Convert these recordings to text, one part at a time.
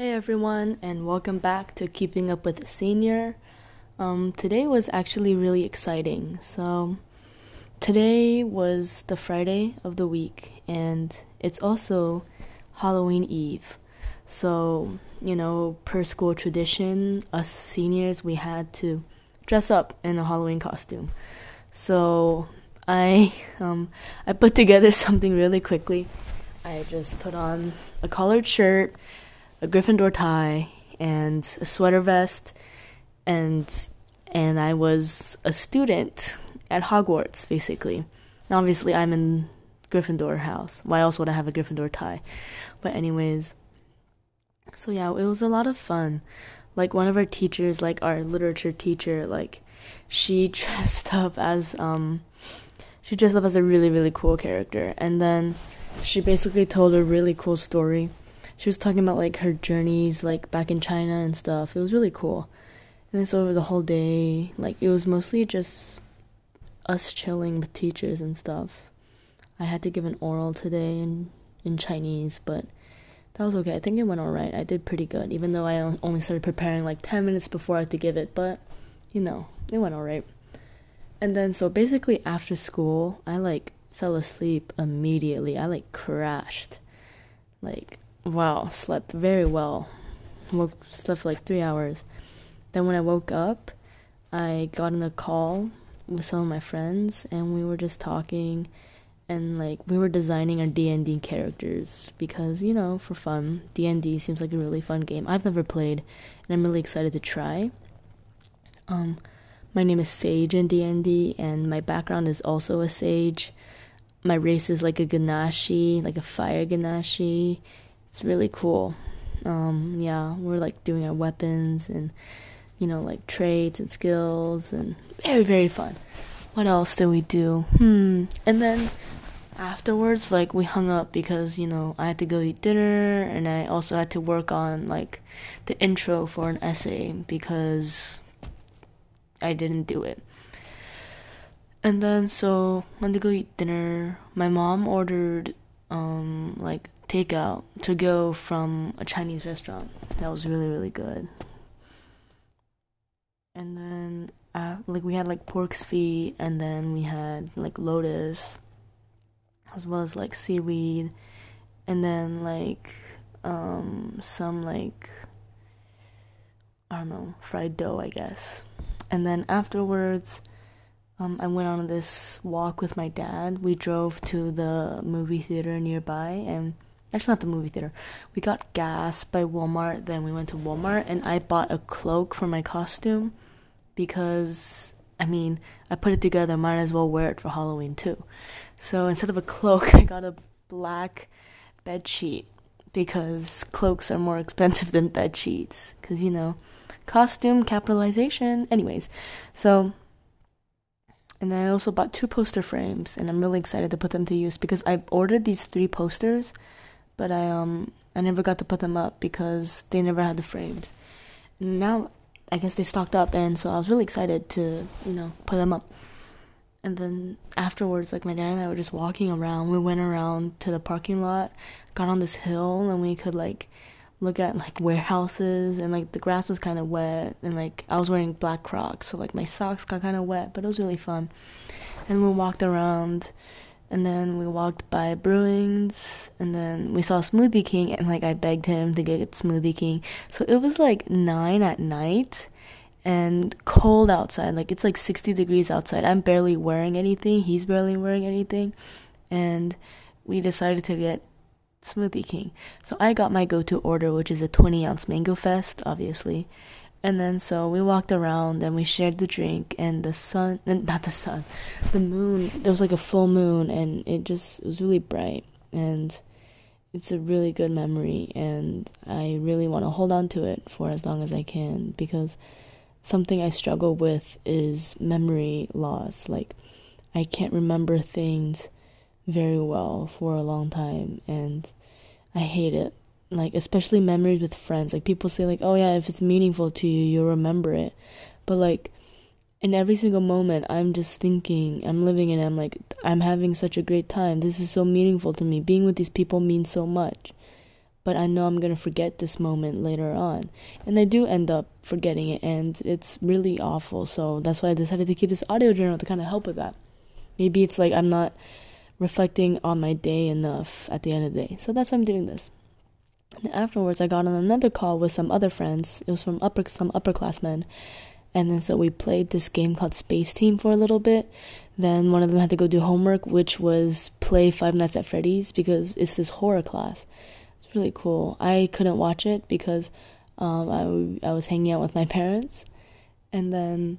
Hey everyone, and welcome back to Keeping Up with Senior. Um, today was actually really exciting. So, today was the Friday of the week, and it's also Halloween Eve. So, you know, per school tradition, us seniors, we had to dress up in a Halloween costume. So, I um, I put together something really quickly. I just put on a collared shirt, a Gryffindor tie, and a sweater vest, and and I was a student at Hogwarts, basically. Now, obviously, I'm in Gryffindor house. Why else would I have a Gryffindor tie? But anyways, so yeah, it was a lot of fun. Like one of our teachers, like our literature teacher, like she dressed up as um she dressed up as a really really cool character and then she basically told a really cool story she was talking about like her journeys like back in china and stuff. It was really cool. And then so over the whole day like it was mostly just us chilling with teachers and stuff. I had to give an oral today in in chinese but that was okay. I think it went all right. I did pretty good even though i only started preparing like 10 minutes before i had to give it but you know it went all right. And then so basically after school, I like fell asleep immediately. I like crashed. Like wow, slept very well. Woke slept like 3 hours. Then when I woke up, I got in a call with some of my friends and we were just talking and like we were designing our D&D characters because you know for fun D&D seems like a really fun game I've never played and I'm really excited to try um my name is Sage in D&D, and my background is also a sage. My race is like a Genasi, like a fire Genasi. It's really cool. Um, yeah, we're like doing our weapons and you know like traits and skills and very very fun. What else did we do? Hmm. And then afterwards like we hung up because you know I had to go eat dinner and I also had to work on like the intro for an essay because I didn't do it. And then so when they go eat dinner, my mom ordered um like takeout to go from a Chinese restaurant. That was really really good. And then uh, like we had like pork's feet, and then we had like lotus, as well as like seaweed, and then like um some like I don't know fried dough I guess and then afterwards um, I went on this walk with my dad. We drove to the movie theater nearby, and actually not the movie theater. We got gas by Walmart. Then we went to Walmart, and I bought a cloak for my costume because I mean I put it together. Might as well wear it for Halloween too. So instead of a cloak, I got a black bed sheet because cloaks are more expensive than bed sheets. Because you know costume capitalization. Anyways, so and then I also bought two poster frames and I'm really excited to put them to use because I ordered these three posters, but I um I never got to put them up because they never had the frames. And now I guess they stocked up and so I was really excited to, you know, put them up. And then afterwards, like my dad and I were just walking around. We went around to the parking lot, got on this hill, and we could like look at like warehouses and like the grass was kind of wet and like I was wearing black Crocs so like my socks got kind of wet but it was really fun. And we walked around and then we walked by Brewing's and then we saw Smoothie King and like I begged him to get Smoothie King. So it was like 9 at night and cold outside like it's like 60 degrees outside. I'm barely wearing anything he's barely wearing anything and we decided to get Smoothie King. So I got my go to order, which is a 20 ounce Mango Fest, obviously. And then so we walked around and we shared the drink and the sun, not the sun, the moon. There was like a full moon and it just it was really bright and it's a really good memory and I really want to hold on to it for as long as I can because something I struggle with is memory loss. Like I can't remember things very well for a long time and I hate it. Like especially memories with friends. Like people say like, "Oh yeah, if it's meaningful to you, you'll remember it." But like in every single moment, I'm just thinking, I'm living and. I'm like, I'm having such a great time. This is so meaningful to me. Being with these people means so much. but I know I'm gonna forget this moment later on. And I do end up forgetting it, and it's really awful. So that's why I decided to keep this audio journal to kind of help with that. Maybe it's like I'm not reflecting on my day enough at the end of the day. So that's why I'm doing this. And afterwards, I got on another call with some other friends. It was from upper some upperclassmen, and then so we played this game called Spaceteam for a little bit. Then one of them had to go do homework, which was play Five Nights at Freddy's because it's this horror class It's really cool. I couldn't watch it because um, I, I was hanging out with my parents, and then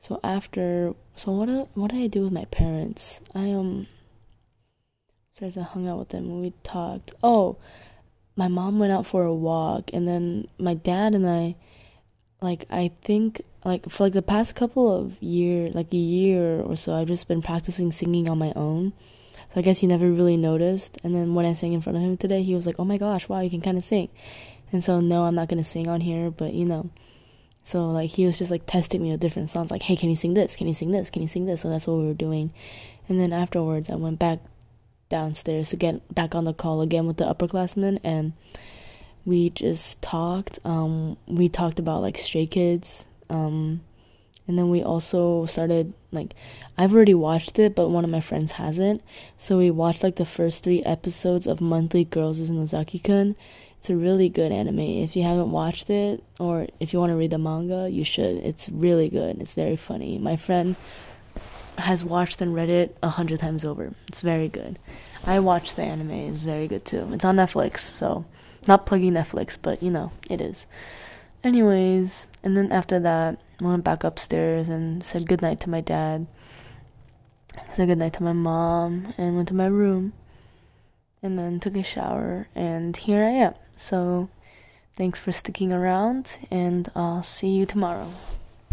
so after so what what did I do with my parents? I um first I hung out with them and we talked. Oh, my mom went out for a walk, and then my dad and I, like I think like for like the past couple of year like a year or so, I've just been practicing singing on my own so I guess he never really noticed. And then when I sang in front of him today, he was like, "Oh my gosh, wow, you can kind of sing." And so no, I'm not gonna sing on here, but you know. So like he was just like testing me with different songs, like, "Hey, can you sing this? Can you sing this? Can you sing this?" So that's what we were doing. And then afterwards, I went back downstairs to get back on the call again with the upperclassmen, and we just talked. Um, we talked about like Stray Kids. Um, and then we also started like I've already watched it, but one of my friends hasn't. So we watched like the first three episodes of Monthly Girls is Nozaki-kun. It's a really good anime. If you haven't watched it, or if you want to read the manga, you should. It's really good. It's very funny. My friend has watched and read it a hundred times over. It's very good. I watched the anime. It's very good too. It's on Netflix, so not plugging Netflix, but you know it is. Anyways, and then after that, I went back upstairs and said goodnight to my dad. Said goodnight to my mom and went to my room. And then took a shower and here I am. So thanks for sticking around and I'll see you tomorrow.